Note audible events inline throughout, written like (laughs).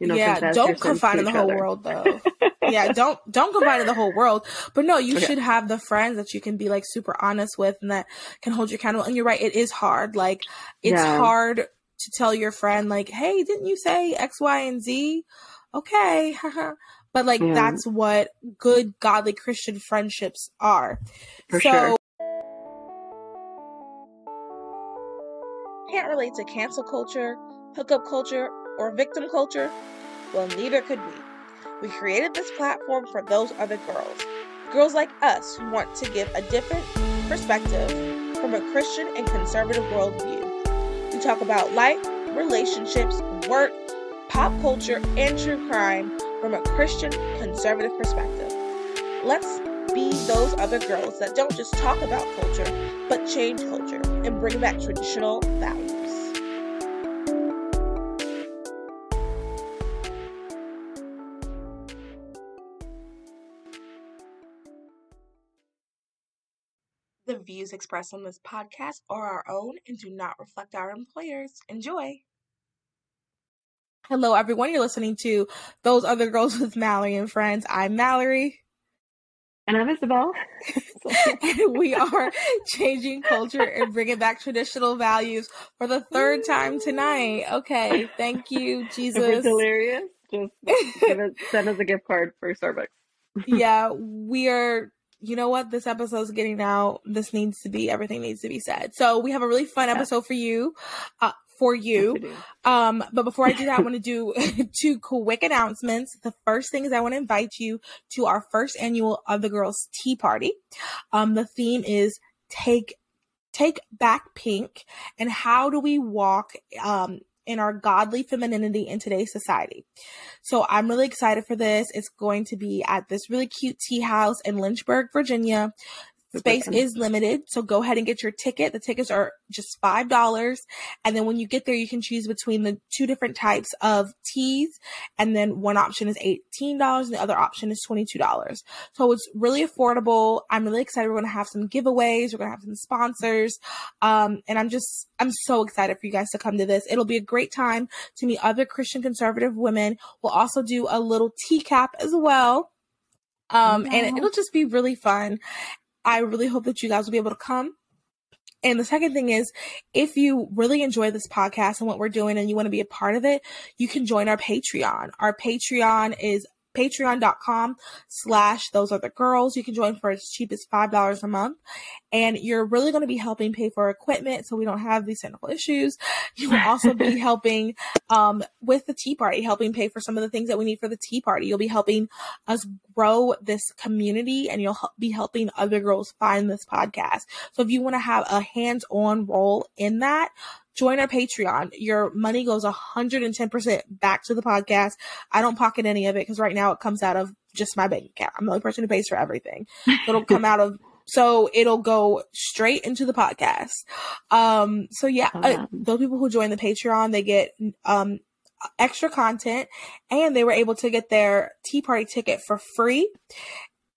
You know, yeah, don't confine in the whole other. world though. (laughs) yeah, don't don't confine in the whole world. But no, you okay. should have the friends that you can be like super honest with and that can hold you accountable. And you're right, it is hard. Like it's yeah. hard to tell your friend like, "Hey, didn't you say X, Y, and Z?" Okay, but like yeah. that's what good, godly Christian friendships are. For so. Sure. Can't relate to cancel culture, hookup culture, or victim culture? Well, neither could we. We created this platform for those other girls. Girls like us who want to give a different perspective from a Christian and conservative worldview. We talk about life, relationships, work, pop culture, and true crime from a Christian conservative perspective. Let's be those other girls that don't just talk about culture, but change culture and bring back traditional values. Views expressed on this podcast are our own and do not reflect our employers. Enjoy. Hello, everyone. You're listening to Those Other Girls with Mallory and Friends. I'm Mallory. And I'm Isabel. and (laughs) we (laughs) are changing culture and bringing back traditional values for the third time tonight. Okay. Thank you, (laughs) Jesus. If it's hilarious. Just give it, send us a gift card for Starbucks. yeah, we are you know what? This episode's getting out. This needs to be, everything needs to be said. So we have a really fun episode for you. Uh, for you. Um, but before I do that, I (laughs) want to do (laughs) two quick announcements. The first thing is I want to invite you to our first annual of the Girls Tea Party. Um, the theme is take take back pink and how do we walk um in our godly femininity in today's society. So I'm really excited for this. It's going to be at this really cute tea house in Lynchburg, Virginia. Space is limited, so go ahead and get your ticket. The tickets are just five dollars, and then when you get there, you can choose between the two different types of teas, and then one option is eighteen dollars, and the other option is twenty two dollars. So it's really affordable. I'm really excited. We're gonna have some giveaways. We're gonna have some sponsors, um, and I'm just I'm so excited for you guys to come to this. It'll be a great time to meet other Christian conservative women. We'll also do a little tea cap as well. Um, and it'll just be really fun. I really hope that you guys will be able to come. And the second thing is, if you really enjoy this podcast and what we're doing and you want to be a part of it, you can join our Patreon. Our Patreon is patreon.com slash those other girls. You can join for as cheap as $5 a month. And you're really going to be helping pay for equipment so we don't have these technical issues. You will also be (laughs) helping um, with the tea party, helping pay for some of the things that we need for the tea party. You'll be helping us grow this community and you'll be helping other girls find this podcast. So if you want to have a hands-on role in that, join our Patreon. Your money goes 110% back to the podcast. I don't pocket any of it because right now it comes out of just my bank account. I'm the only person who pays for everything. It'll come out of (laughs) so it'll go straight into the podcast. Um, so yeah, uh, those people who join the Patreon, they get, um, extra content and they were able to get their tea party ticket for free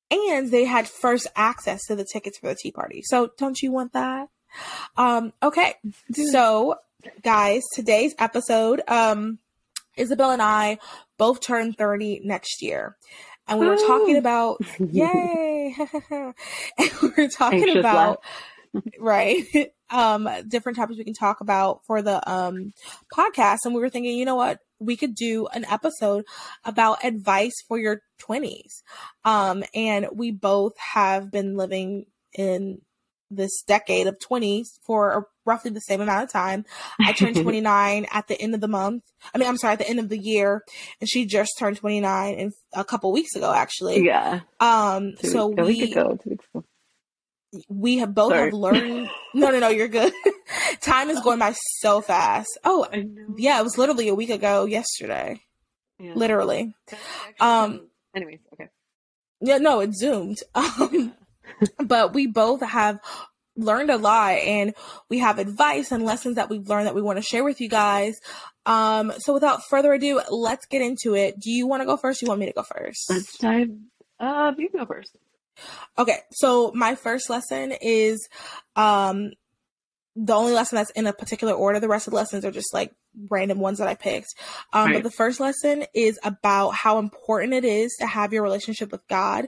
and they had first access to the tickets for the tea party. So don't you want that? Um, okay. So guys, today's episode, um, Isabel and I both turn 30 next year. And we were talking about, (laughs) yay! (laughs) and we were talking Anxious about, right, (laughs) um, different topics we can talk about for the um, podcast. And we were thinking, you know what? We could do an episode about advice for your 20s. Um, and we both have been living in this decade of 20s for roughly the same amount of time. I turned (laughs) 29 at the end of the month. I mean, I'm sorry, at the end of the year, and she just turned 29 in a couple weeks ago, actually. Yeah. Um. Two, so we, week ago, two weeks ago. We have both sorry. have learned. (laughs) no, no, no, you're good. (laughs) time is going by so fast. Oh, yeah, it was literally a week ago yesterday. Yeah. Literally. Um. Anyways, okay. Yeah, no, it zoomed. Um but we both have learned a lot and we have advice and lessons that we've learned that we want to share with you guys. Um, so without further ado, let's get into it. Do you want to go first? you want me to go first? Let's dive. Uh, you go first. Okay. So my first lesson is, um, the only lesson that's in a particular order. The rest of the lessons are just like random ones that I picked. Um, right. But the first lesson is about how important it is to have your relationship with God.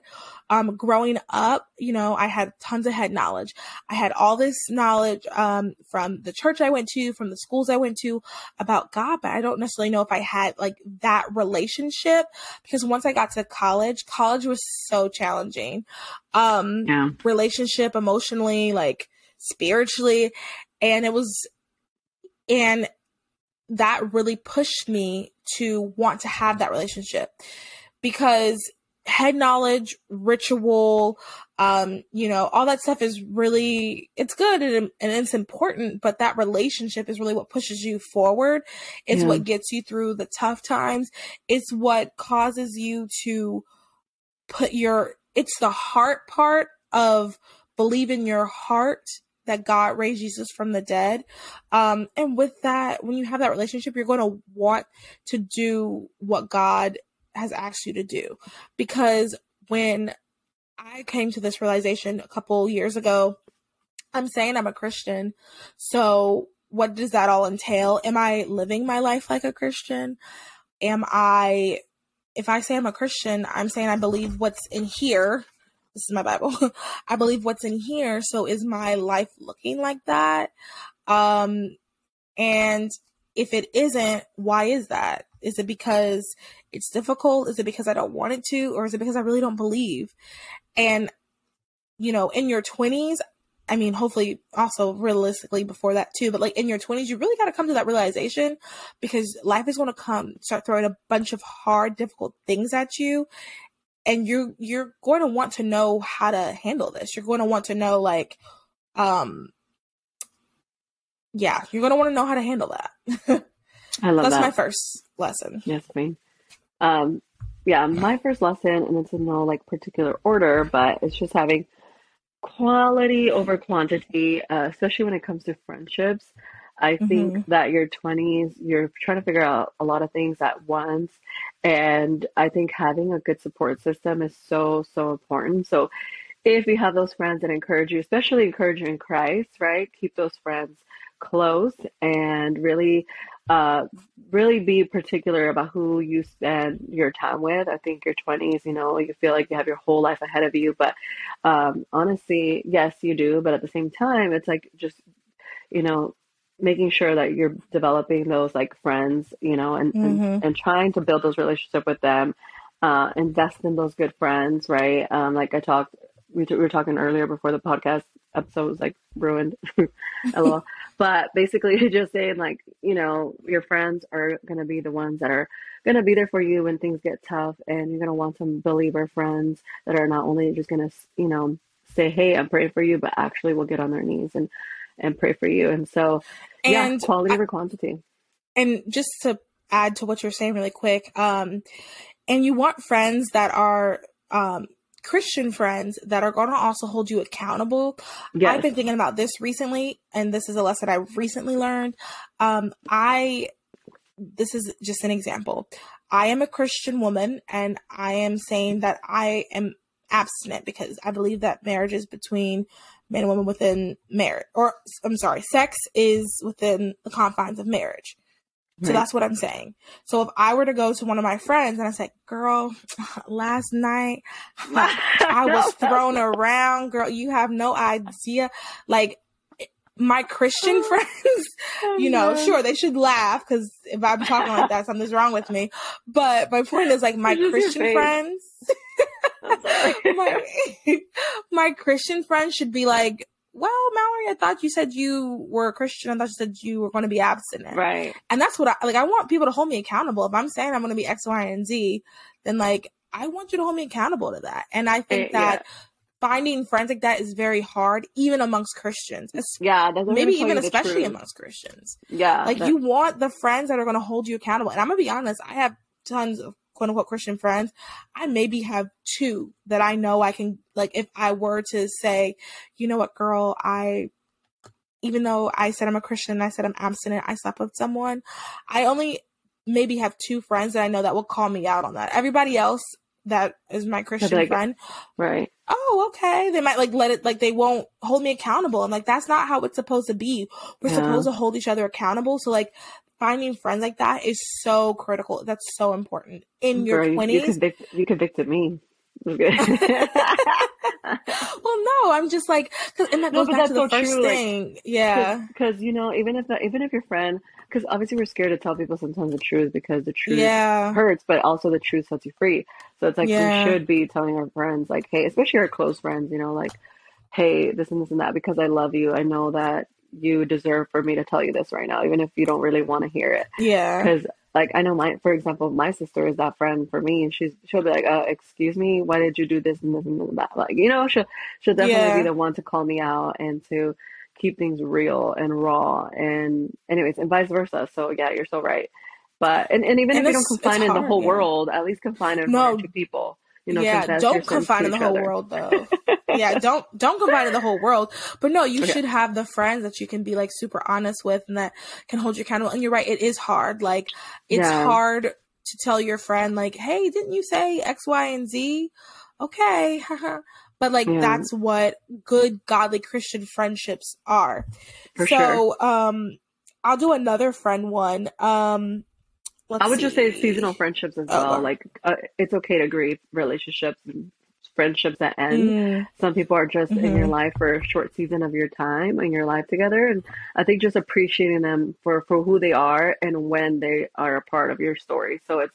Um, growing up, you know, I had tons of head knowledge. I had all this knowledge um, from the church I went to, from the schools I went to about God, but I don't necessarily know if I had like that relationship because once I got to college, college was so challenging. Um, yeah. Relationship, emotionally, like spiritually. And it was, and that really pushed me to want to have that relationship because head knowledge, ritual, um, you know, all that stuff is really, it's good and, and, it's important, but that relationship is really what pushes you forward. It's yeah. what gets you through the tough times. It's what causes you to put your, it's the heart part of believe in your heart that God raised Jesus from the dead. Um, and with that, when you have that relationship, you're going to want to do what God has asked you to do. Because when I came to this realization a couple years ago, I'm saying I'm a Christian. So what does that all entail? Am I living my life like a Christian? Am I, if I say I'm a Christian, I'm saying I believe what's in here this is my Bible. (laughs) I believe what's in here. So is my life looking like that? Um, and if it isn't, why is that? Is it because it's difficult? Is it because I don't want it to? Or is it because I really don't believe? And, you know, in your 20s, I mean, hopefully also realistically before that too, but like in your 20s, you really got to come to that realization because life is going to come, start throwing a bunch of hard, difficult things at you and you're you're going to want to know how to handle this. You're going to want to know like um yeah you're going to want to know how to handle that. (laughs) I love that's that. my first lesson. Yes me. Um yeah my first lesson and it's in no like particular order but it's just having quality over quantity uh, especially when it comes to friendships I think mm-hmm. that your 20s, you're trying to figure out a lot of things at once. And I think having a good support system is so, so important. So if you have those friends that encourage you, especially encourage you in Christ, right? Keep those friends close and really uh really be particular about who you spend your time with i think your 20s you know you feel like you have your whole life ahead of you but um honestly yes you do but at the same time it's like just you know making sure that you're developing those like friends, you know, and, mm-hmm. and, and, trying to build those relationships with them, uh, invest in those good friends, right? Um, like I talked, we, t- we were talking earlier before the podcast episode was like ruined, (laughs) lol. (laughs) but basically, you're (laughs) just saying like, you know, your friends are going to be the ones that are going to be there for you when things get tough, and you're going to want some believer friends that are not only just going to, you know, say, hey, I'm praying for you, but actually will get on their knees and and pray for you. And so, and yeah, quality I, over quantity. And just to add to what you're saying really quick, um, and you want friends that are um, Christian friends that are going to also hold you accountable. Yes. I've been thinking about this recently, and this is a lesson I recently learned. Um, I, this is just an example. I am a Christian woman, and I am saying that I am abstinent because I believe that marriage is between man and woman within marriage, or I'm sorry, sex is within the confines of marriage. So right. that's what I'm saying. So if I were to go to one of my friends and I said, girl, (laughs) last night (laughs) I (laughs) was thrown around, girl, you have no idea. Like my Christian friends, oh, you know, sure, they should laugh because if I'm talking like that, something's wrong with me. But my point is like my Christian friends (laughs) my, my Christian friend should be like, well, Mallory, I thought you said you were a Christian. I thought you said you were going to be abstinent. Right. And that's what I like. I want people to hold me accountable. If I'm saying I'm going to be X, Y, and Z, then like, I want you to hold me accountable to that. And I think it, eh, that yeah. finding friends like that is very hard, even amongst Christians. Yeah. Maybe even especially amongst Christians. Yeah. Like you want the friends that are going to hold you accountable. And I'm going to be honest, I have tons of quote unquote Christian friends, I maybe have two that I know I can, like, if I were to say, you know what, girl, I, even though I said I'm a Christian, and I said I'm abstinent, I slept with someone, I only maybe have two friends that I know that will call me out on that. Everybody else that is my Christian like, friend, right? oh, okay. They might like let it, like they won't hold me accountable. I'm like, that's not how it's supposed to be. We're yeah. supposed to hold each other accountable. So like finding friends like that is so critical. That's so important in your twenties. You, convict, you convicted me. (laughs) well, no, I'm just like, cause, and that goes back to the so first true. thing. Like, yeah, because you know, even if the, even if your friend, because obviously we're scared to tell people sometimes the truth because the truth yeah. hurts, but also the truth sets you free. So it's like yeah. we should be telling our friends, like, hey, especially our close friends, you know, like, hey, this and this and that, because I love you. I know that you deserve for me to tell you this right now, even if you don't really want to hear it. Yeah. Because like I know my, for example, my sister is that friend for me, and she's she'll be like, uh, "Excuse me, why did you do this and this and that?" Like you know, she'll she'll definitely yeah. be the one to call me out and to keep things real and raw. And anyways, and vice versa. So yeah, you're so right. But and, and even and if you don't confine in the whole yeah. world, at least confine in no. one or two people. You know, yeah, don't confine in the whole other. world though. (laughs) yeah, don't don't confine in the whole world. But no, you okay. should have the friends that you can be like super honest with and that can hold you accountable. And you're right, it is hard. Like it's yeah. hard to tell your friend like, "Hey, didn't you say X, Y, and Z?" Okay, (laughs) but like yeah. that's what good godly Christian friendships are. For so, sure. um, I'll do another friend one. Um, Let's I would see. just say seasonal friendships as well. Like uh, it's okay to grieve relationships and friendships that end. Mm. Some people are just mm-hmm. in your mm-hmm. life for a short season of your time in your life together, and I think just appreciating them for for who they are and when they are a part of your story. So it's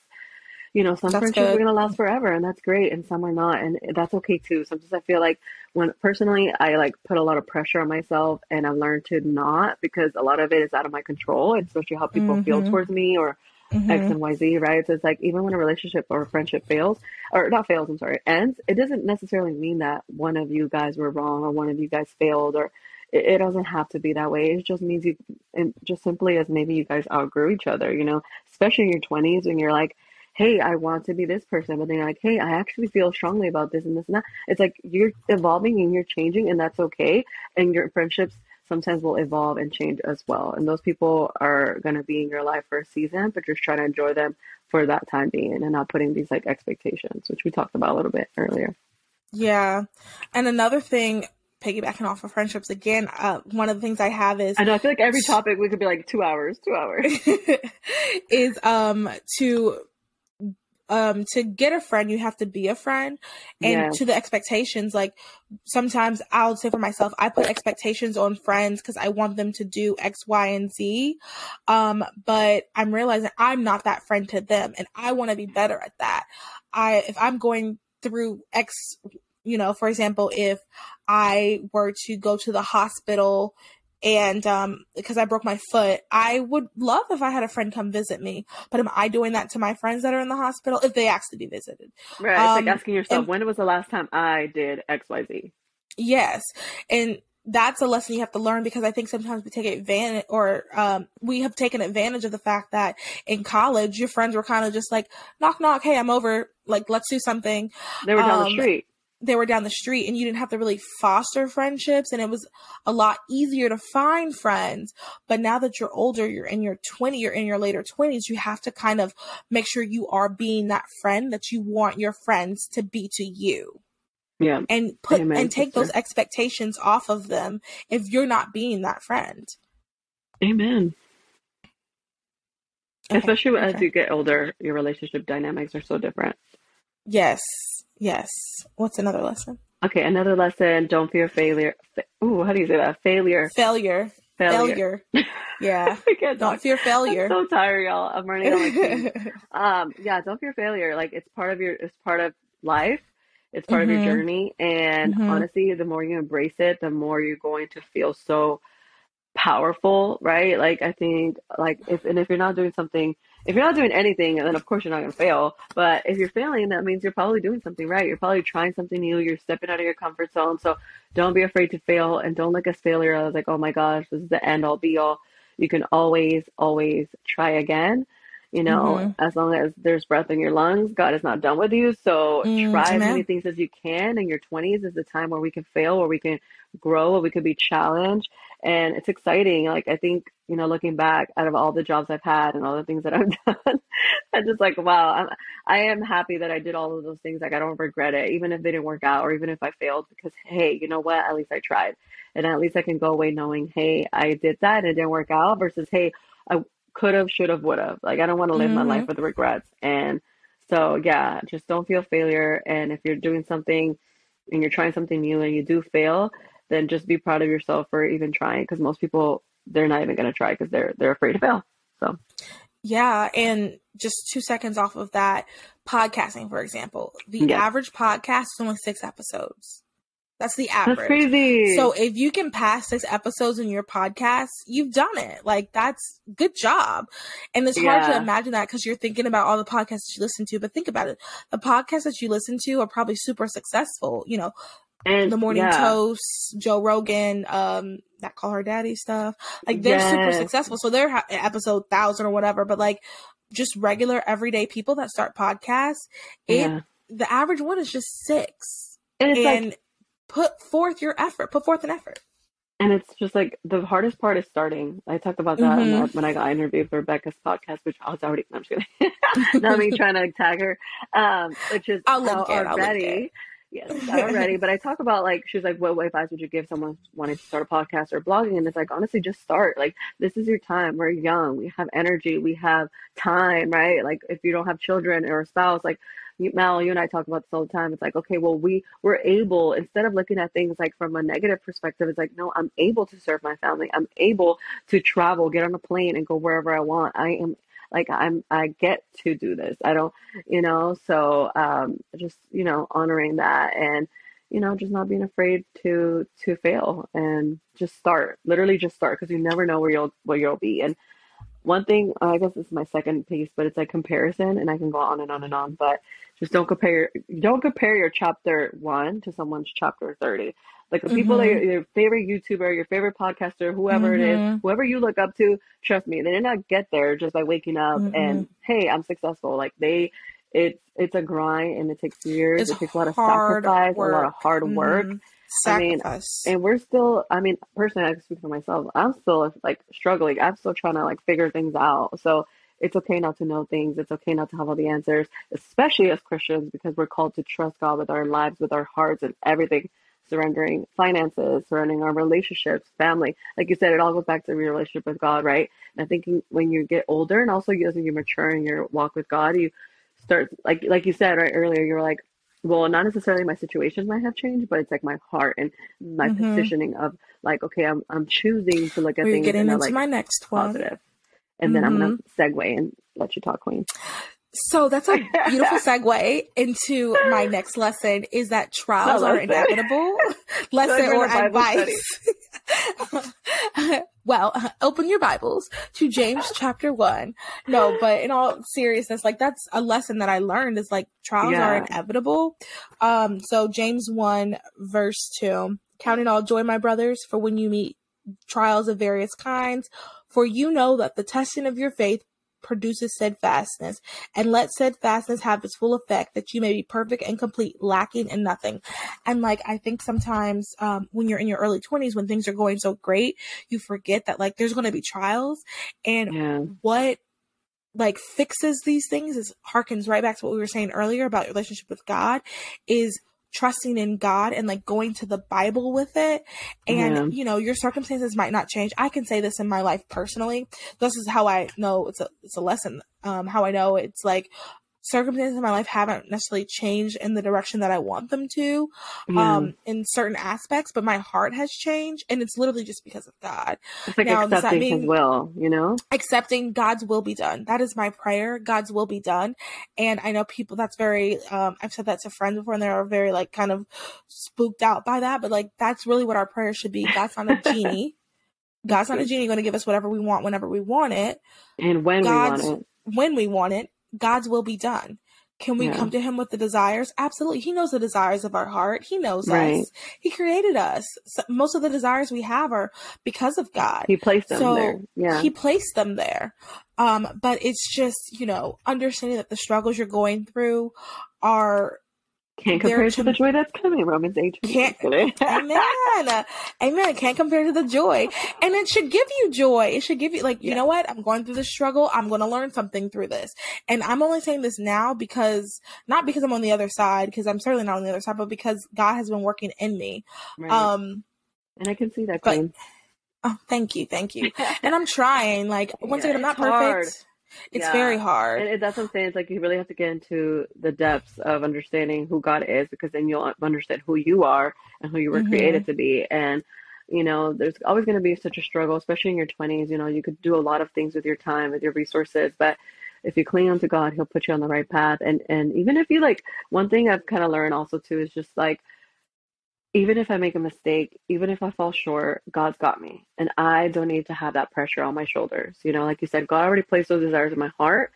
you know some that's friendships good. are gonna last forever, and that's great, and some are not, and that's okay too. Sometimes I feel like when personally I like put a lot of pressure on myself, and I've learned to not because a lot of it is out of my control, especially how people mm-hmm. feel towards me or mm-hmm. X and Y Z, right? So it's like even when a relationship or a friendship fails, or not fails, I'm sorry, ends, it doesn't necessarily mean that one of you guys were wrong or one of you guys failed or it, it doesn't have to be that way. It just means you, and just simply as maybe you guys outgrew each other, you know, especially in your 20s when you're like, hey, I want to be this person, but then you're like, hey, I actually feel strongly about this and this and that. It's like you're evolving and you're changing, and that's okay. And your friendships sometimes will evolve and change as well. And those people are going to be in your life for a season, but just try to enjoy them for that time being and not putting these like expectations, which we talked about a little bit earlier. Yeah. And another thing, piggybacking off of friendships again, uh, one of the things I have is I know I feel like every topic we could be like two hours, two hours. (laughs) is um to um to get a friend you have to be a friend. And to the expectations like sometimes i'll say for myself i put expectations on friends because i want them to do x y and z. Um but i'm realizing i'm not that friend to them and i want to be better at that. I if i'm going through x you know for example if i were to go to the hospital and um because I broke my foot, I would love if I had a friend come visit me. But am I doing that to my friends that are in the hospital if they ask to be visited? Right. Um, it's like um, asking yourself, and, when was the last time I did XYZ? Yes. And that's a lesson you have to learn because I think sometimes we take advantage or um, we have taken advantage of the fact that in college your friends were kind of just like knock knock hey I'm over like let's do something. They were down um, the street they were down the street and you didn't have to really foster friendships and it was a lot easier to find friends but now that you're older you're in your 20 you're in your later 20s you have to kind of make sure you are being that friend that you want your friends to be to you yeah and put Amen, and take sister. those expectations off of them if you're not being that friend Amen. Okay, Especially okay. as you get older, your relationship dynamics are so different. Yes, Yes. What's another lesson? Okay, another lesson. Don't fear failure. Ooh, how do you say that? Failure. Failure. Failure. failure. (laughs) Yeah. don't talk. fear failure. I'm so tired, y'all. I'm running on (laughs) Um, yeah, don't fear failure. Like it's part of your it's part of life. It's part mm-hmm. of your mm-hmm. journey. And mm-hmm. honestly, the more you embrace it, the more you're going to feel so powerful, right? Like I think like if and if you're not doing something if you're not doing anything, then of course you're not going to fail. But if you're failing, that means you're probably doing something right. You're probably trying something new. You're stepping out of your comfort zone. So don't be afraid to fail and don't look at failure as like, oh my gosh, this is the end all be all. You can always, always try again. You know, mm-hmm. as long as there's breath in your lungs, God is not done with you. So mm, try as many things as you can. In your 20s is the time where we can fail, where we can grow, where we could be challenged. And it's exciting. Like, I think, you know, looking back out of all the jobs I've had and all the things that (laughs) I've done, I'm just like, wow, I'm, I am happy that I did all of those things. Like, I don't regret it, even if they didn't work out or even if I failed, because, hey, you know what? At least I tried. And at least I can go away knowing, hey, I did that and it didn't work out versus, hey, I could have, should have, would have. Like, I don't want to live mm-hmm. my life mm-hmm. with regrets. And so, yeah, just don't feel failure. And if you're doing something and you're trying something new and you do fail, then just be proud of yourself for even trying. Because most people, they're not even going to try because they're they're afraid to fail. So, yeah, and just two seconds off of that, podcasting, for example, the yes. average podcast is only six episodes. That's the average. That's crazy. So if you can pass six episodes in your podcast, you've done it. Like that's good job. And it's yeah. hard to imagine that because you're thinking about all the podcasts that you listen to, but think about it. The podcasts that you listen to are probably super successful. You know, and the morning yeah. toast, Joe Rogan, um, that call her daddy stuff. Like they're yes. super successful. So they're ha- episode thousand or whatever, but like just regular everyday people that start podcasts, it, yeah. the average one is just six. And, and like, put forth your effort, put forth an effort. And it's just like the hardest part is starting. I talked about that mm-hmm. when I got interviewed for Rebecca's podcast, which I was already, I'm just kidding. (laughs) (laughs) Not me trying to tag her, um, which is I'll link it, already. Yes, already. but I talk about like she's like, what advice would you give someone wanting to start a podcast or blogging? And it's like honestly, just start. Like this is your time. We're young. We have energy. We have time, right? Like if you don't have children or a spouse, like Mal, you and I talk about this all the time. It's like, okay, well, we we're able instead of looking at things like from a negative perspective, it's like, no, I'm able to serve my family. I'm able to travel, get on a plane, and go wherever I want. I am like I'm I get to do this. I don't, you know. So um, just you know, honoring that and you know, just not being afraid to to fail and just start. Literally, just start because you never know where you'll where you'll be. And one thing, I guess this is my second piece, but it's like comparison, and I can go on and on and on. But just don't compare don't compare your chapter one to someone's chapter 30 like the mm-hmm. people that your, your, favorite youtuber your favorite podcaster whoever mm-hmm. it is mm-hmm. whoever you look up to trust me they did not get there just by waking up mm-hmm. and hey i'm successful like they it's it's a grind and it takes years it's it takes a lot of sacrifice work. a lot of hard work Sacrifice. I mean, and we're still. I mean, personally, I can speak for myself. I'm still like struggling. I'm still trying to like figure things out. So it's okay not to know things. It's okay not to have all the answers, especially as Christians, because we're called to trust God with our lives, with our hearts, and everything. Surrendering finances, surrendering our relationships, family. Like you said, it all goes back to your relationship with God, right? And I think when you get older, and also as you mature in your walk with God, you start like like you said right earlier. You were like, well, not necessarily my situation might have changed, but it's like my heart and my mm-hmm. positioning of like, okay, I'm I'm choosing to look at We're things getting into like my next one. positive and then mm-hmm. I'm gonna mm-hmm. segue and let you talk, Queen. So that's a beautiful (laughs) segue into my next lesson is that trials are inevitable. (laughs) lesson or advice. (laughs) well, open your Bibles to James chapter one. No, but in all seriousness, like that's a lesson that I learned is like trials yeah. are inevitable. Um, so James one verse two, count it all joy, my brothers, for when you meet trials of various kinds, for you know that the testing of your faith produces steadfastness, and let steadfastness have its full effect, that you may be perfect and complete, lacking in nothing. And like I think sometimes um, when you're in your early 20s, when things are going so great, you forget that like there's going to be trials, and yeah. what like fixes these things is harkens right back to what we were saying earlier about your relationship with God is trusting in God and like going to the Bible with it. And, yeah. you know, your circumstances might not change. I can say this in my life personally. This is how I know it's a, it's a lesson. Um, how I know it's like, circumstances in my life haven't necessarily changed in the direction that I want them to yeah. um in certain aspects, but my heart has changed and it's literally just because of God. It's like now, accepting mean, his will, you know? Accepting God's will be done. That is my prayer. God's will be done. And I know people that's very um I've said that to friends before and they're very like kind of spooked out by that, but like that's really what our prayer should be. God's not a (laughs) genie. God's not a genie going to give us whatever we want whenever we want it. And when God's, we want it. When we want it God's will be done. can we yeah. come to him with the desires? Absolutely. He knows the desires of our heart. He knows right. us. He created us. So most of the desires we have are because of God. He placed them so there. Yeah. He placed them there. Um, but it's just, you know, understanding that the struggles you're going through are can't compare to, to the joy that's coming. Romans 8. Can't, (laughs) amen. amen. Can't compare to the joy. And it should give you joy. It should give you, like, you know what? I'm going through this struggle. I'm going to learn something through this. And I'm only saying this now because, not because I'm on the other side, because I'm certainly not on the other side, but because God has been working in me. Right. Um, and I can see that, Queen. Oh, thank you. Thank you. (laughs) and I'm trying. Like, once yeah, again, I'm not perfect. Hard. It's yeah. very hard. And that's what I'm saying. It's like you really have to get into the depths of understanding who God is because then you'll understand who you are and who you were mm-hmm. created to be. And, you know, there's always going to be such a struggle, especially in your 20s. You know, you could do a lot of things with your time, with your resources, but if you cling on to God, He'll put you on the right path. And, and even if you like, one thing I've kind of learned also too is just like, even if I make a mistake, even if I fall short, God's got me. And I don't need to have that pressure on my shoulders. You know, like you said, God already placed those desires in my heart.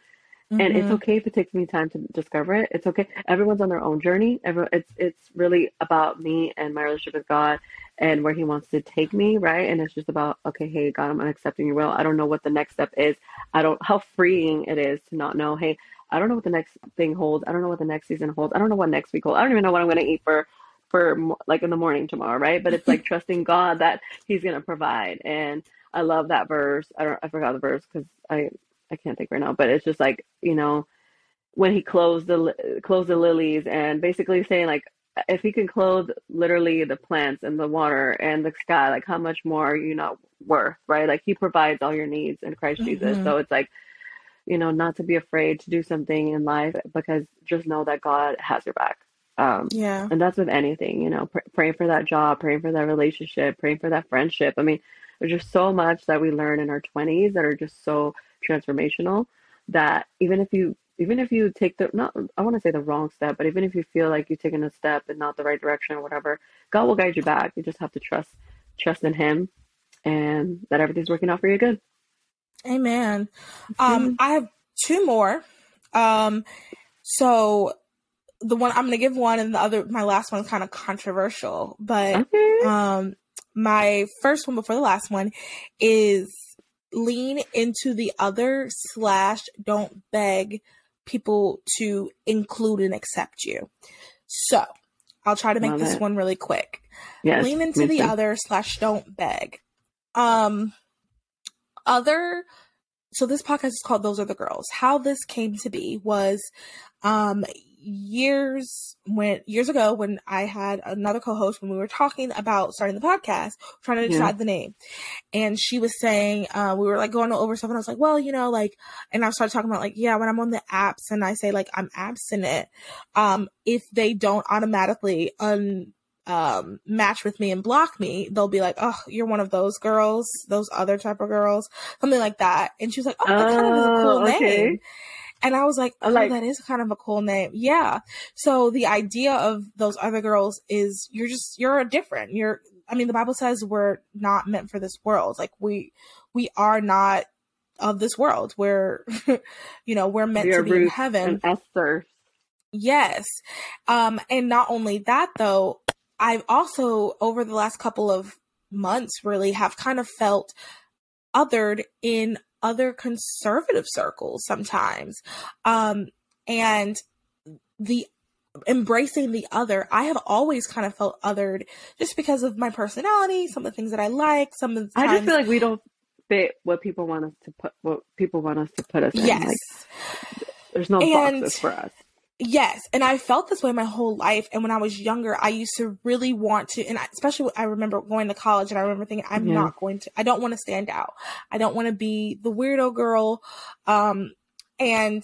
Mm-hmm. And it's mm-hmm. okay if it takes me time to discover it. It's okay. Everyone's on their own journey. Everyone, it's it's really about me and my relationship with God and where He wants to take me, right? And it's just about okay, hey God, I'm accepting Your will. I don't know what the next step is. I don't how freeing it is to not know. Hey, I don't know what the next thing holds. I don't know what the next season holds. I don't know what next week holds. I don't even know what I'm going to eat for for like in the morning tomorrow, right? But it's like (laughs) trusting God that He's going to provide. And I love that verse. I don't, I forgot the verse because I, I can't think right now. But it's just like you know, when He closed the clothes the lilies, and basically saying like, if He can clothe literally the plants and the water and the sky, like how much more are you not worth, right? Like He provides all your needs in Christ mm-hmm. Jesus. So it's like you know, not to be afraid to do something in life because just know that God has your back. Um, yeah. And that's with anything, you know, pr- praying for that job, praying for that relationship, praying for that friendship. I mean, there's just so much that we learn in our 20s that are just so transformational that even if you even if you take the not I want to say the wrong step, but even if you feel like you've taken a step and not the right direction or whatever, God will guide you back. You just have to trust trust in Him, and that everything's working out for you good. Amen. Um, I have two more. Um, so the one I'm gonna give one, and the other, my last one's kind of controversial. But okay. um, my first one before the last one is lean into the other slash don't beg people to include and accept you. So I'll try to make Love this it. one really quick. Yes, lean into the other slash don't beg. Um, other so this podcast is called Those Other Girls. How this came to be was um years when years ago when I had another co-host when we were talking about starting the podcast, trying to decide yeah. the name, and she was saying uh, we were like going over stuff, and I was like, well, you know, like, and I started talking about like, yeah, when I'm on the apps and I say like I'm abstinent, um, if they don't automatically un um match with me and block me they'll be like oh you're one of those girls those other type of girls something like that and she was like oh that kind of is a cool oh, okay. name and I was like, oh, like, that is kind of a cool name. Yeah. So the idea of those other girls is you're just, you're different. You're, I mean, the Bible says we're not meant for this world. Like we, we are not of this world. We're, (laughs) you know, we're meant we to be Ruth in heaven. Esther. Yes. Um, and not only that though, I've also over the last couple of months really have kind of felt othered in other conservative circles sometimes. Um, and the embracing the other, I have always kind of felt othered just because of my personality, some of the things that I like, some of the times... I just feel like we don't fit what people want us to put what people want us to put us in. Yes. Like, there's no and, boxes for us. Yes, and I felt this way my whole life. And when I was younger, I used to really want to, and especially I remember going to college, and I remember thinking, I'm yeah. not going to, I don't want to stand out. I don't want to be the weirdo girl. Um, and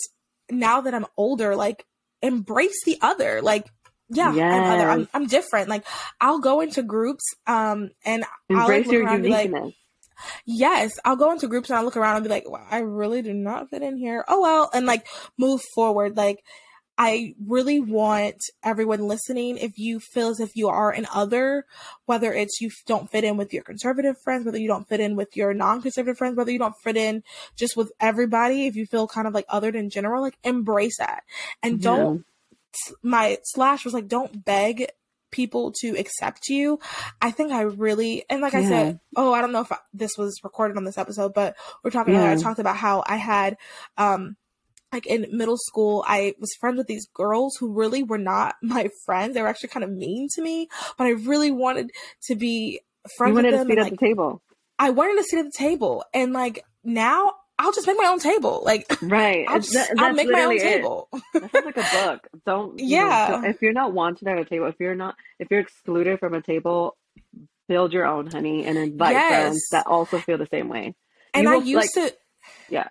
now that I'm older, like embrace the other, like yeah, yes. I'm other. I'm, I'm different. Like I'll go into groups, um, and embrace I'll your uniqueness. Like, Yes, I'll go into groups and I'll look around and be like, well, I really do not fit in here. Oh well, and like move forward. Like I really want everyone listening, if you feel as if you are an other, whether it's you don't fit in with your conservative friends, whether you don't fit in with your non-conservative friends, whether you don't fit in just with everybody, if you feel kind of like othered in general, like embrace that. And don't, yeah. my slash was like, don't beg people to accept you. I think I really, and like yeah. I said, oh, I don't know if I, this was recorded on this episode, but we're talking yeah. about, I talked about how I had, um, like in middle school, I was friends with these girls who really were not (laughs) my friends. They were actually kind of mean to me, but I really wanted to be friends you with them. To sit at like, the table. I wanted to sit at the table, and like now I'll just make my own table. Like right, (laughs) I'll, just, that, I'll make my own it. table. that sounds like a book. (laughs) Don't yeah. Know, if you're not wanted at a table, if you're not, if you're excluded from a table, build your own, honey, and invite yes. friends that also feel the same way. And you I will, used like, to. Yeah.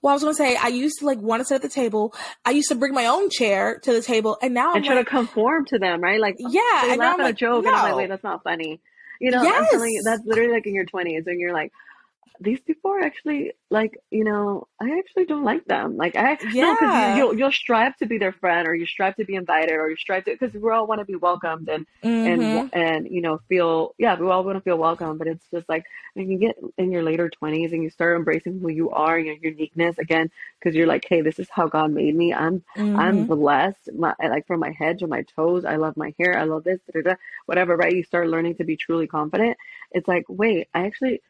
Well, I was gonna say I used to like want to sit at the table. I used to bring my own chair to the table, and now I'm and try like, to conform to them, right? Like, yeah, they and laugh at a joke, no. and I'm like, wait, that's not funny. You know, yes. I'm telling you, that's literally like in your 20s, and you're like, these people are actually like you know I actually don't like them. Like I yeah no, cause you, will you'll strive to be their friend or you strive to be invited or you strive to because we all want to be welcomed and mm-hmm. and and you know feel yeah we all want to feel welcome but it's just like when you get in your later 20s and you start embracing who you are and your uniqueness again because you're like hey this is how God made me. I'm mm-hmm. I'm blessed. My, like from my head to my toes. I love my hair. I love this da, da, da, whatever right? You start learning to be truly confident. It's like wait I actually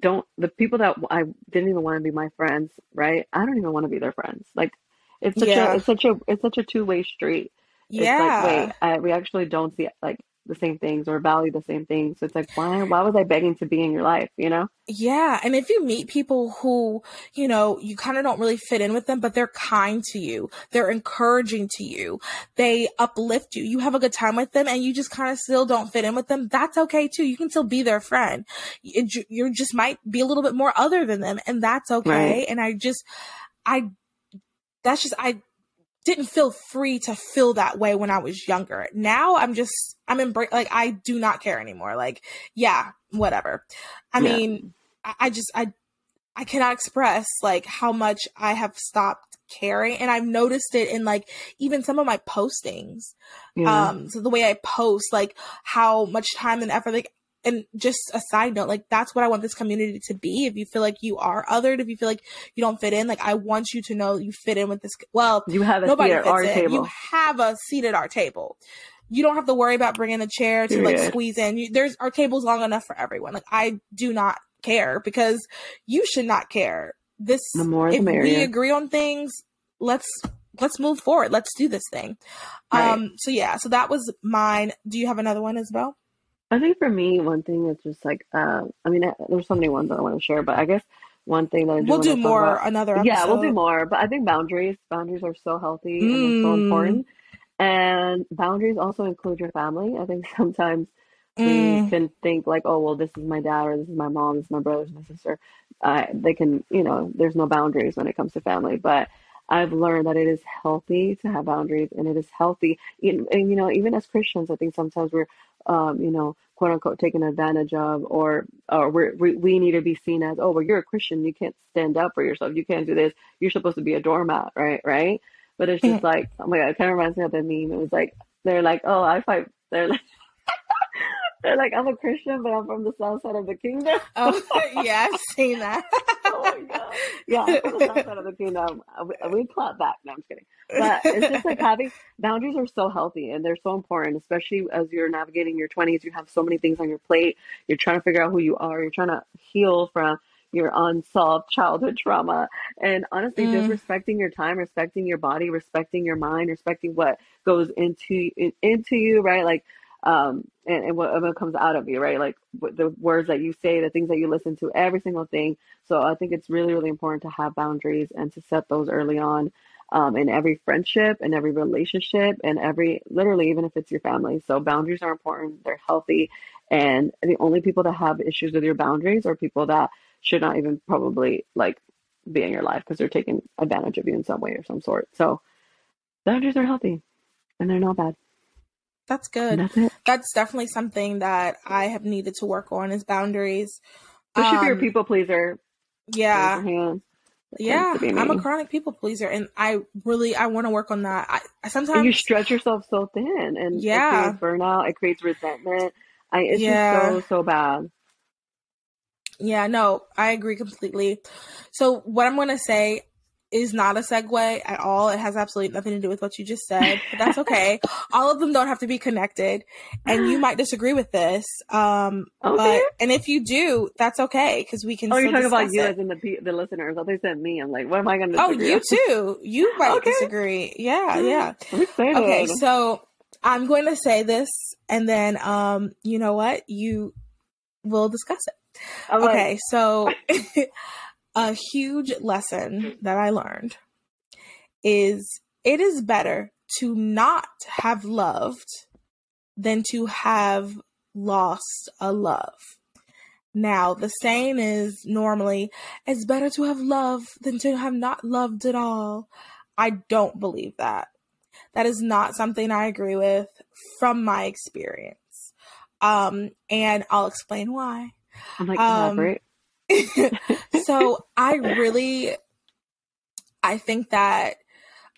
don't the people that I didn't even want to be my friends, right? I don't even want to be their friends. Like it's such yeah. a it's such a it's such a two way street. Yeah. It's like wait, I, we actually don't see like the same things or value the same things. So it's like, why, why was I begging to be in your life? You know? Yeah. And if you meet people who, you know, you kind of don't really fit in with them, but they're kind to you, they're encouraging to you, they uplift you, you have a good time with them and you just kind of still don't fit in with them. That's okay too. You can still be their friend. You just might be a little bit more other than them and that's okay. Right. And I just, I, that's just, I didn't feel free to feel that way when I was younger. Now I'm just I'm embra- like I do not care anymore. Like yeah, whatever. I yeah. mean, I, I just I I cannot express like how much I have stopped caring and I've noticed it in like even some of my postings. Yeah. Um so the way I post like how much time and effort like and just a side note, like that's what I want this community to be. If you feel like you are othered, if you feel like you don't fit in, like I want you to know you fit in with this. Well, you have a nobody seat at our in. table. You have a seat at our table. You don't have to worry about bringing a chair to like squeeze in. You, there's our table's long enough for everyone. Like I do not care because you should not care. This the more if the we agree on things, let's let's move forward. Let's do this thing. Right. Um. So yeah. So that was mine. Do you have another one as well? I think for me, one thing is just like, uh, I mean, there's so many ones that I want to share, but I guess one thing that I do we'll do more about, another episode. yeah we'll do more but i think boundaries boundaries are so healthy mm. and so important and boundaries also include your family i think (laughs) sometimes mm. we can think like oh well this is my dad or this is my mom this is my brother this is my sister uh, they can you know there's no boundaries when it comes to family but I've learned that it is healthy to have boundaries and it is healthy. And, and you know, even as Christians, I think sometimes we're, um, you know, quote unquote taken advantage of, or or we're, we we need to be seen as, oh, well, you're a Christian, you can't stand up for yourself, you can't do this, you're supposed to be a doormat, right? Right? But it's just like, oh my god, it kind of reminds me of the meme. It was like they're like, oh, I fight. They're like. (laughs) They're like, I'm a Christian, but I'm from the south side of the kingdom. (laughs) Oh, (laughs) yeah, I've seen that. oh my god. Yeah, I'm from the south side of the kingdom. We, we clap back. No, I'm just kidding. But it's just like (laughs) having boundaries are so healthy and they're so important, especially as you're navigating your 20s. You have so many things on your plate. You're trying to figure out who you are. You're trying to heal from your unsolved childhood trauma and honestly mm. just respecting your time respecting your body respecting your mind respecting what goes into into you right like um, and, and what, what comes out of you, right? Like the words that you say, the things that you listen to, every single thing. So I think it's really, really important to have boundaries and to set those early on um, in every friendship and every relationship and every, literally, even if it's your family. So boundaries are important, they're healthy. And the only people that have issues with your boundaries are people that should not even probably like be in your life because they're taking advantage of you in some way or some sort. So boundaries are healthy and they're not bad. That's good. That's, That's, definitely something that I have needed to work on is boundaries. Especially um, if you're a um, people pleaser. Yeah. Yeah, I'm a chronic people pleaser, and I really I want to work on that. I, I sometimes and you stretch yourself so thin, and yeah, it creates burnout. It creates resentment. I it's yeah. just so so bad. Yeah, no, I agree completely. So what I'm going to say is not a segue at all. It has absolutely nothing to do with what you just said, but that's okay. (laughs) all of them don't have to be connected, and you might disagree with this. Um, okay. but and if you do, that's okay because we can. Oh, you're talking about you it. as in the the listeners. I thought said me. I'm like, what am I going to? Oh, you too. You (laughs) might okay. disagree. Yeah, yeah. Okay, so I'm going to say this, and then um, you know what? You will discuss it. Okay, so (laughs) a huge lesson that I learned is it is better to not have loved than to have lost a love. Now, the saying is normally, it's better to have loved than to have not loved at all. I don't believe that. That is not something I agree with from my experience. Um, and I'll explain why. I'm like, elaborate. (laughs) (laughs) So I really, I think that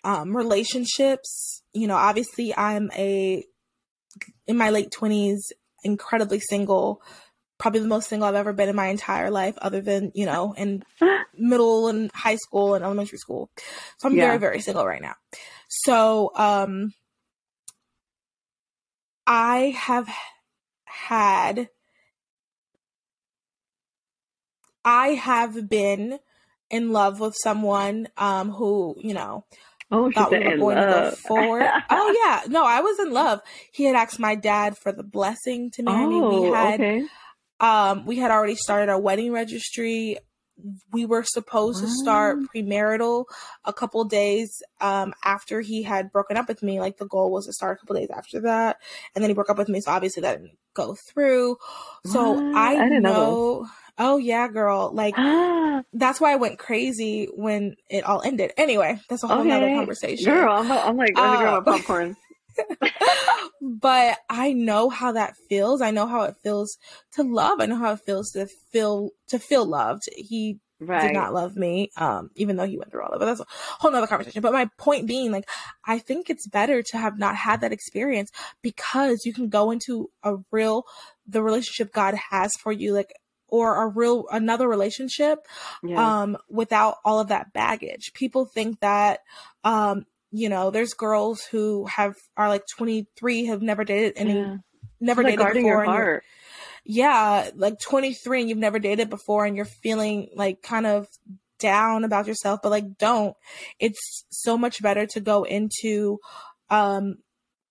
um, relationships, you know, obviously I'm a, in my late 20s, incredibly single, probably the most single I've ever been in my entire life, other than, you know, in (laughs) middle and high school and elementary school. So I'm yeah. very, very single right now. So, um, I have had I have been in love with someone um who, you know, Oh, thought we were going love. to go forward. oh (laughs) yeah, no, I was in love. He had asked my dad for the blessing to marry oh, me. We oh, had, okay. um, we had already started our wedding registry. We were supposed to start premarital a couple days um, after he had broken up with me. Like the goal was to start a couple days after that, and then he broke up with me. So obviously that didn't go through. So what? I, I know, know Oh yeah, girl. Like (gasps) that's why I went crazy when it all ended. Anyway, that's a whole okay. other conversation. Girl, I'm, I'm like, me grab my uh, popcorn. (laughs) but I know how that feels. I know how it feels to love. I know how it feels to feel to feel loved. He right. did not love me, um, even though he went through all of it. That's a whole nother conversation. But my point being, like, I think it's better to have not had that experience because you can go into a real the relationship God has for you, like or a real another relationship yeah. um without all of that baggage people think that um you know there's girls who have are like 23 have never dated any yeah. never like dated before yeah like 23 and you've never dated before and you're feeling like kind of down about yourself but like don't it's so much better to go into um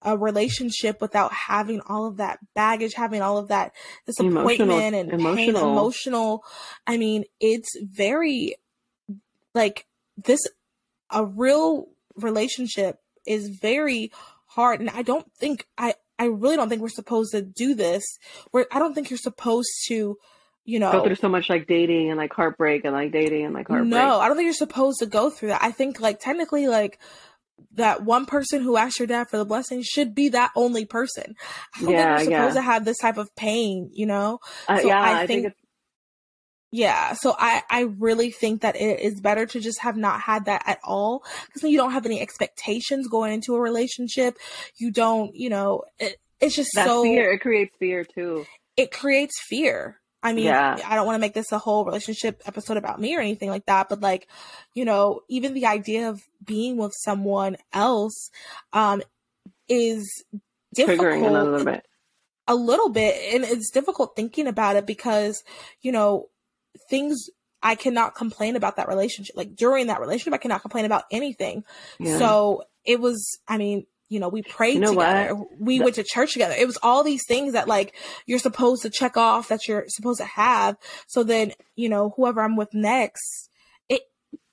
a relationship without having all of that baggage, having all of that disappointment emotional, and emotional. pain, emotional. I mean, it's very like this, a real relationship is very hard. And I don't think, I, I really don't think we're supposed to do this. Where I don't think you're supposed to, you know, go through so much like dating and like heartbreak and like dating and like heartbreak. No, I don't think you're supposed to go through that. I think like technically like that one person who asked your dad for the blessing should be that only person. I don't yeah, think you're supposed yeah. to have this type of pain, you know? Uh, so yeah, I, I think, think yeah, so I I really think that it is better to just have not had that at all because then you don't have any expectations going into a relationship. You don't, you know, it, it's just that so fear. It creates fear too. It creates fear. I mean, yeah. I don't want to make this a whole relationship episode about me or anything like that, but like, you know, even the idea of being with someone else um is difficult. Triggering a little bit. A little bit. And it's difficult thinking about it because, you know, things I cannot complain about that relationship. Like during that relationship, I cannot complain about anything. Yeah. So it was, I mean, you know, we prayed you know together. What? We the- went to church together. It was all these things that like you're supposed to check off that you're supposed to have. So then, you know, whoever I'm with next, it,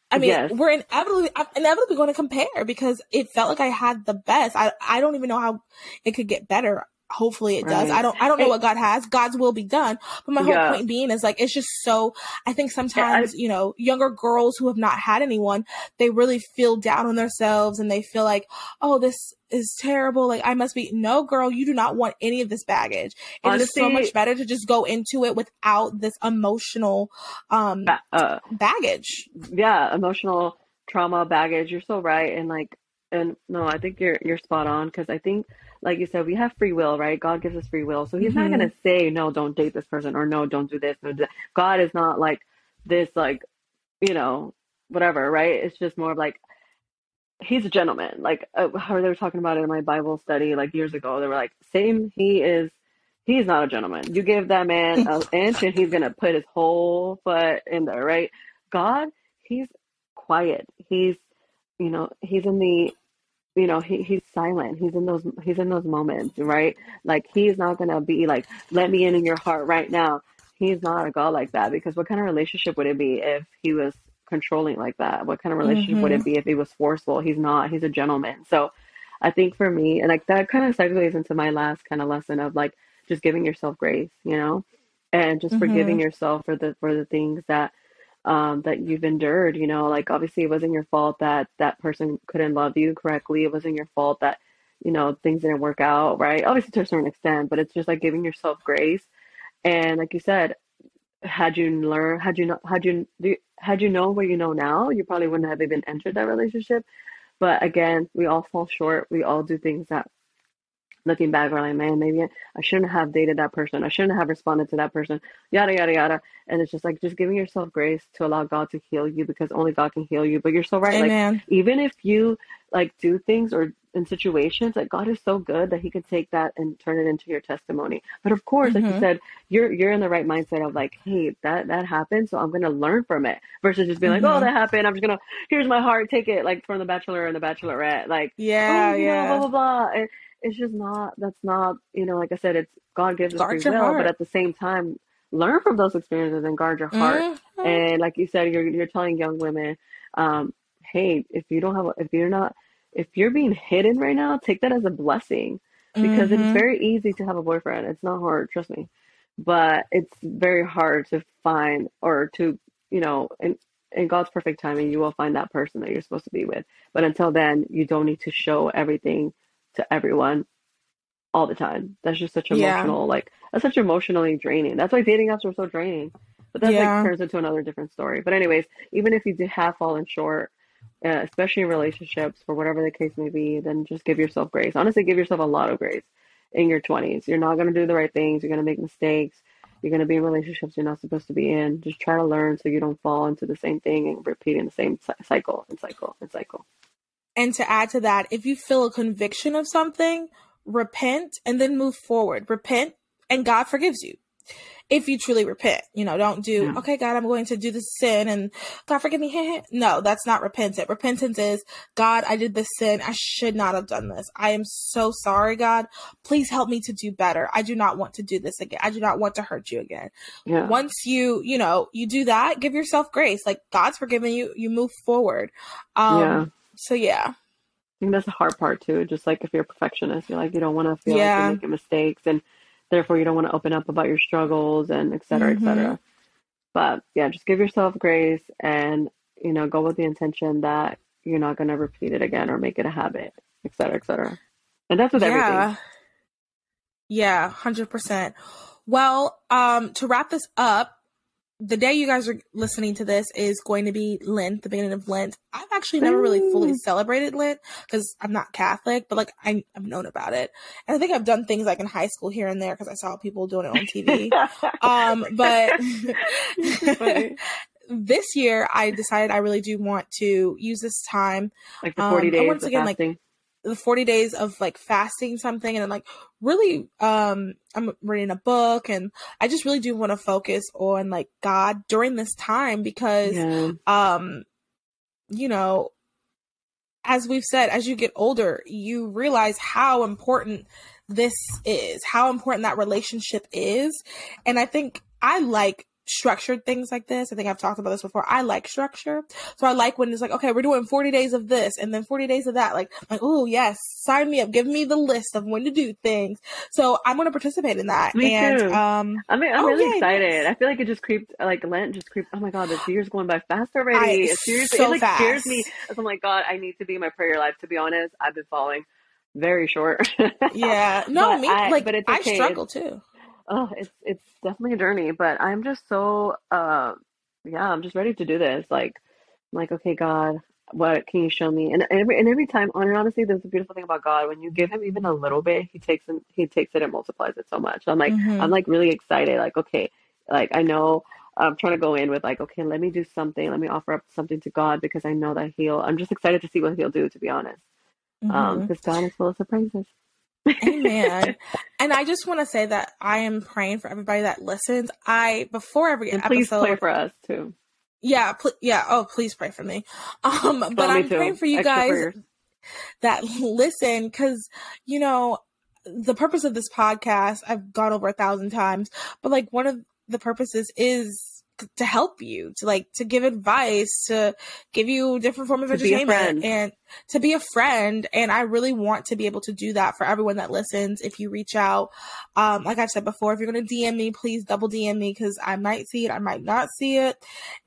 I mean, yes. we're inevitably, I'm inevitably going to compare because it felt like I had the best. I, I don't even know how it could get better. Hopefully it does. I don't I don't know what God has. God's will be done. But my whole yeah. point being is like it's just so I think sometimes, yeah, I, you know, younger girls who have not had anyone, they really feel down on themselves and they feel like, "Oh, this is terrible. Like I must be No, girl, you do not want any of this baggage. It honestly, is so much better to just go into it without this emotional um uh, baggage. Yeah, emotional trauma baggage. You're so right and like and no, I think you're you're spot on because I think like you said, we have free will, right? God gives us free will. So he's mm-hmm. not going to say, no, don't date this person or no, don't do this. No, do God is not like this, like, you know, whatever, right? It's just more of like, he's a gentleman. Like uh, how they were talking about it in my Bible study, like years ago, they were like, same, he is, he's not a gentleman. You give that man an (laughs) inch and he's going to put his whole foot in there, right? God, he's quiet. He's, you know, he's in the you know he, he's silent he's in those he's in those moments right like he's not gonna be like let me in in your heart right now he's not a god like that because what kind of relationship would it be if he was controlling like that what kind of relationship mm-hmm. would it mm-hmm. be if he was forceful he's not he's a gentleman so i think for me and like that kind of segues into my last kind of lesson of like just giving yourself grace you know and just mm-hmm. forgiving yourself for the for the things that um, that you've endured. You know, like obviously it wasn't your fault that that person couldn't love you correctly. It wasn't your fault that you know things didn't work out, right? Obviously to a certain extent, but it's just like giving yourself grace. And like you said, had you learned, had you not, had you had you known what you know now, you probably wouldn't have even entered that relationship. But again, we all fall short. We all do things that looking back, we're like, man, maybe I shouldn't have dated that person. I shouldn't have responded to that person, yada, yada, yada. And it's just like, just giving yourself grace to allow God to heal you because only God can heal you. But you're so right. Amen. Like, even if you like do things or in situations, like God is so good that he can take that and turn it into your testimony. But of course, mm-hmm. like you mm-hmm. said, you're, you're in the right mindset of like, hey, that, that happened. So I'm going to learn from it versus just being mm-hmm. like, oh, mm-hmm. that happened. I'm just going to, here's my heart, take it like from the bachelor and the bachelorette. Like, yeah, oh, yeah. Blah, blah, blah. And, it's just not that's not you know like i said it's god gives us free will heart. but at the same time learn from those experiences and guard your heart mm-hmm. and like you said you're, you're telling young women um, hey if you don't have if you're not if you're being hidden right now take that as a blessing because mm-hmm. it's very easy to have a boyfriend it's not hard trust me but it's very hard to find or to you know in, in god's perfect timing you will find that person that you're supposed to be with but until then you don't need to show everything to everyone all the time. That's just such emotional, yeah. like that's such emotionally draining. That's why dating apps are so draining. But that yeah. like turns into another different story. But anyways, even if you do have fallen short, uh, especially in relationships, for whatever the case may be, then just give yourself grace. Honestly, give yourself a lot of grace in your twenties. You're not gonna do the right things. You're gonna make mistakes. You're gonna be in relationships you're not supposed to be in. Just try to learn so you don't fall into the same thing and repeating the same cycle and cycle and cycle. And to add to that, if you feel a conviction of something, repent and then move forward. Repent and God forgives you. If you truly repent, you know, don't do, yeah. okay, God, I'm going to do this sin and God forgive me. (laughs) no, that's not repentant. Repentance is, God, I did this sin. I should not have done this. I am so sorry, God. Please help me to do better. I do not want to do this again. I do not want to hurt you again. Yeah. Once you, you know, you do that, give yourself grace. Like God's forgiven you, you move forward. Um, yeah so yeah. I think that's the hard part too. Just like if you're a perfectionist, you're like you don't want to feel yeah. like you're making mistakes, and therefore you don't want to open up about your struggles and et cetera, mm-hmm. et cetera. But yeah, just give yourself grace and you know go with the intention that you're not going to repeat it again or make it a habit, et cetera, et cetera. And that's with yeah. everything. Yeah, hundred percent. Well, um, to wrap this up, the day you guys are listening to this is going to be Lent, the beginning of Lent. I've actually never really fully celebrated Lent because I'm not Catholic, but like I, have known about it. And I think I've done things like in high school here and there because I saw people doing it on TV. (laughs) um, but (laughs) this year I decided I really do want to use this time. Like the 40 um, days once again, fasting. like the 40 days of like fasting something and then like really um I'm reading a book and I just really do want to focus on like God during this time because yeah. um you know as we've said as you get older you realize how important this is how important that relationship is and I think I like structured things like this. I think I've talked about this before. I like structure. So I like when it's like, okay, we're doing 40 days of this and then 40 days of that. Like, like, oh yes, sign me up. Give me the list of when to do things. So I'm going to participate in that. Me and, too. Um, I mean, I'm oh, really yeah, excited. yes. I feel like it just creeped, like Lent just creeped. Oh my god, this year's going by fast already. I- it seriously, so it like scares me. I'm like, God, I need to be in my prayer life. To be honest, I've been falling very short. (laughs) yeah. No, But me, I- like, but it's I struggle too. Oh, it's it's definitely a journey, but I'm just so uh yeah, I'm just ready to do this. Like I'm like, okay, God, what can you show me? And every and every time, and honestly, there's a beautiful thing about God. When you give him even a little bit, he takes and he takes it and multiplies it so much. I'm like, Mhm. I'm like really excited. Like, okay, like I know I'm trying to go in with like, okay, let me do something. Let me offer up something to God because I know that he'll. I'm just excited to see what he'll do. To be honest, um, Mhm. because God is full of surprises. Amen. (laughs) and I just want to say that I am praying for everybody that listens. I before every And please episode, pray for us too. yeah, pl- yeah. Oh, please pray for me. (laughs) Um, but Well, me I'm too. praying for you Extra guys prayers. that listen because you know the purpose of this podcast i've gone over a thousand times but like one of the purposes is to help you to like to give advice to give you different form of entertainment and to be a friend. And i really want to be able to do that for everyone that listens. If you reach out um like i've said before if you're going to dm me please double dm me because i might see it i might not see it.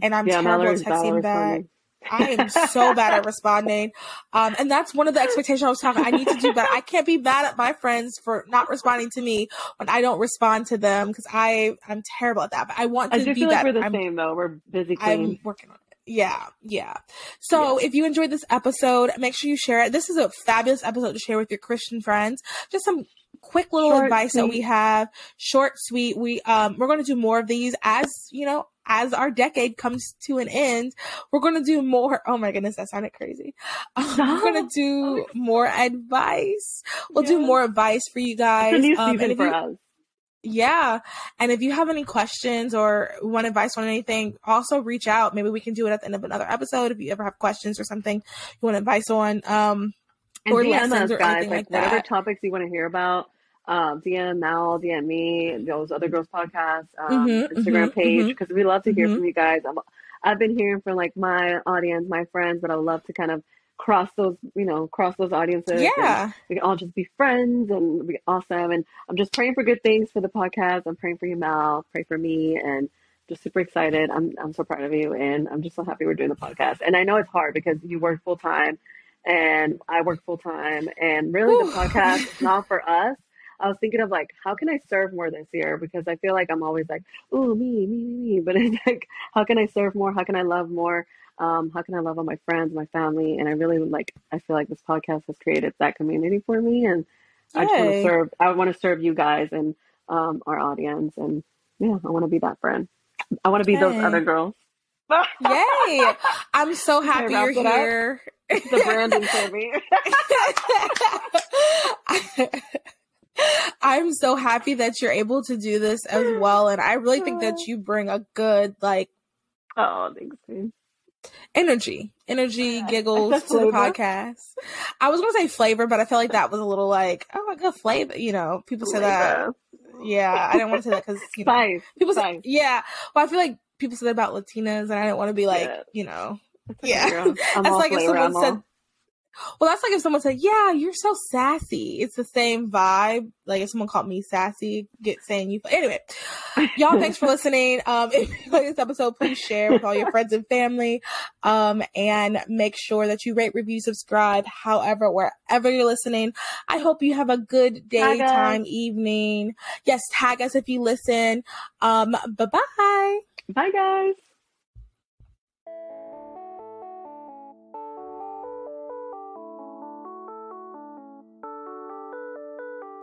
And i'm yeah, terrible at texting back. I am so bad at responding. Um, and that's one of the expectations I was talking. I need to do better. I can't be mad at my friends for not responding to me when I don't respond to them because I I'm terrible at that. But I want to. I do be feel like we're the I'm, same though. We're busy I'm working on it. Yeah, yeah. So if you enjoyed this episode, make sure you share it. This is a fabulous episode to share with your Christian friends. Just some quick little Short, advice that we have. Short, sweet. We um we're going to do more of these as you know as our decade comes to an end. We're going to do more. (laughs) Oh my goodness, that sounded crazy. (laughs) Um, we're going (laughs) to do more advice. We'll do more advice for you guys. It's a new Um, season for you, us. yeah. And if you have any questions or want advice on anything, also reach out. Maybe we can do it at the end of another episode. If you ever have questions or something you want advice on. Um, And or DM lessons us, or guys. anything Like, like whatever topics you want to hear about. Um, DM Mal, DM me, those other girls podcast, um, Mhm, Instagram mhm, page, mhm. because we love to hear Mhm. from you guys. I'm, I've been hearing from like my audience, my friends, but I would love to kind of cross those, you know, cross those audiences. yeah. we can all just be friends and be awesome. And I'm just praying for good things for the podcast. I'm praying for you, Mal. Pray for me, and just super excited. I'm I'm so proud of you, and I'm just so happy we're doing the podcast. And I know it's hard because you work full time, and I work full time, and really the podcast is not for (laughs) us. I was thinking of like, how can I serve more this year? Because I feel like I'm always like, oh, me, me, me, me. (laughs) But it's like, how can I serve more? How can I love more? Um, how can I love all my friends, my family? And I really like, I feel like this podcast has created that community for me. And I just want to serve, I want to serve you guys and um, our audience. And yeah, I want to be that friend. I want to be those other girls. Yay. I'm so (laughs) happy you're here. up? The branding for me. (laughs) I'm so happy that you're able to do this as well. And I really think that oh. you bring a good, like, oh, thanks, energy, energy, Yeah, giggles to the podcast. I was going to say flavor, but I felt like that was a little like, oh, my God, flavor. You know, people say that. Yeah, I didn't want to say that because, you know, (laughs) people say, yeah. Well, I feel like people that about Latinas, and I didn't want to be like, Yeah. you know, Yeah. (laughs) I'm That's like if someone all- said, well, that's like if someone said, "Yeah, you're so sassy." It's the same vibe. Like if someone called me sassy, get saying you. Anyway, y'all, thanks for (laughs) listening. Um, (laughs) if you like this episode, please share with all your friends and family. Um, and make sure that you rate, review, subscribe. However, wherever you're listening, I hope you have a good day, time, evening. Yes, tag us if you listen. Um, bye bye. Bye, guys.